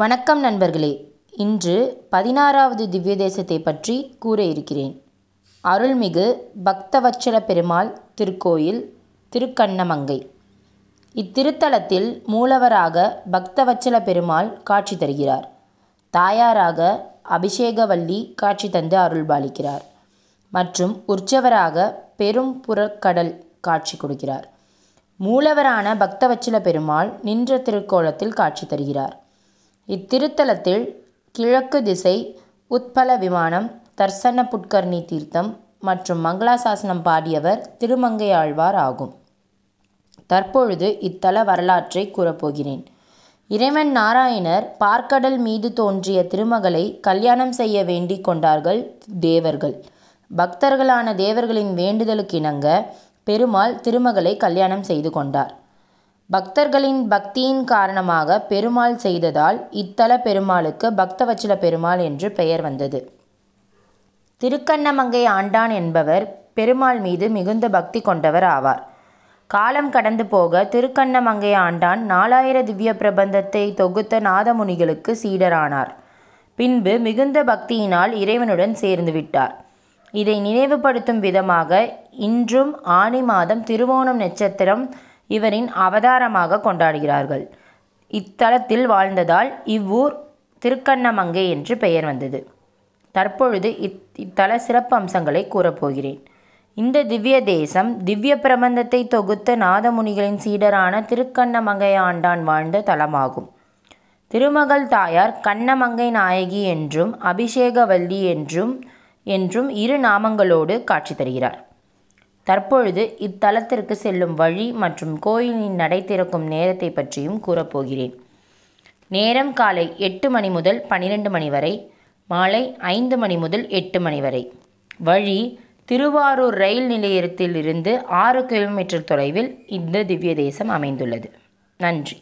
வணக்கம் நண்பர்களே. இன்று பதினாறாவது திவ்ய தேசத்தை பற்றி கூற இருக்கிறேன். அருள்மிகு பக்தவச்சல பெருமாள் திருக்கோயில் திருக்கண்ணமங்கை. இத்திருத்தலத்தில் மூலவராக பக்தவச்சல பெருமாள் காட்சி தருகிறார். தாயாராக அபிஷேகவல்லி காட்சி தந்து அருள்பாலிக்கிறார். மற்றும் உற்சவராக பெரும் புறக்கடல் காட்சி கொடுக்கிறார். மூலவரான பக்தவச்சல பெருமாள் நின்ற திருக்கோலத்தில் காட்சி தருகிறார். இத்திருத்தலத்தில் கிழக்கு திசை உத்பல விமானம் தர்சன புட்கர்ணி தீர்த்தம் மற்றும் மங்களாசாசனம் பாடியவர் திருமங்கை ஆழ்வார் ஆகும். தற்பொழுது இத்தல வரலாற்றை கூறப்போகிறேன். இறைவன் நாராயணர் பார்க்கடல் மீது தோன்றிய திருமகளை கல்யாணம் செய்ய வேண்டி கொண்டார்கள் தேவர்கள். பக்தர்களான தேவர்களின் வேண்டுதலுக்கிணங்க பெருமாள் திருமகளை கல்யாணம் செய்து கொண்டார். பக்தர்களின் பக்தியின் காரணமாக பெருமாள் செய்ததால் இத்தல பெருமாளுக்கு பக்தவச்சல பெருமாள் என்று பெயர் வந்தது. திருக்கண்ணமங்கை ஆண்டான் என்பவர் பெருமாள் மீது மிகுந்த பக்தி கொண்டவர் ஆவார். காலம் கடந்து போக திருக்கண்ணமங்கை ஆண்டான் நாலாயிர திவ்ய பிரபந்தத்தை தொகுத்த நாதமுனிகளுக்கு சீடரானார். பின்பு மிகுந்த பக்தியினால் இறைவனுடன் சேர்ந்து விட்டார். இதை நினைவுபடுத்தும் விதமாக இன்றும் ஆனி மாதம் திருவோணம் நட்சத்திரம் இவரின் அவதாரமாக கொண்டாடுகிறார்கள். இத்தலத்தில் வாழ்ந்ததால் இவ்வூர் திருக்கண்ணமங்கை என்று பெயர் வந்தது. தற்பொழுது இத் இத்தல சிறப்பு அம்சங்களை கூறப்போகிறேன். இந்த திவ்ய தேசம் திவ்ய பிரபந்தத்தை தொகுத்த நாதமுனிகளின் சீடரான திருக்கண்ணமங்கை ஆண்டான் வாழ்ந்த தலமாகும். திருமகள் தாயார் கண்ணமங்கை நாயகி என்றும் அபிஷேகவல்லி என்றும் என்றும் இரு நாமங்களோடு காட்சி தருகிறார். தற்பொழுது இத்தலத்திற்கு செல்லும் வழி மற்றும் கோயிலின் நடை திறக்கும் நேரத்தை பற்றியும் கூறப்போகிறேன். நேரம் காலை எட்டு மணி முதல் பனிரெண்டு மணி வரை மாலை ஐந்து மணி முதல் எட்டு மணி வரை. வழி திருவாரூர் ரயில் நிலையத்தில் இருந்து ஆறு கிலோமீட்டர் தொலைவில் இந்த திவ்ய தேசம் அமைந்துள்ளது. நன்றி.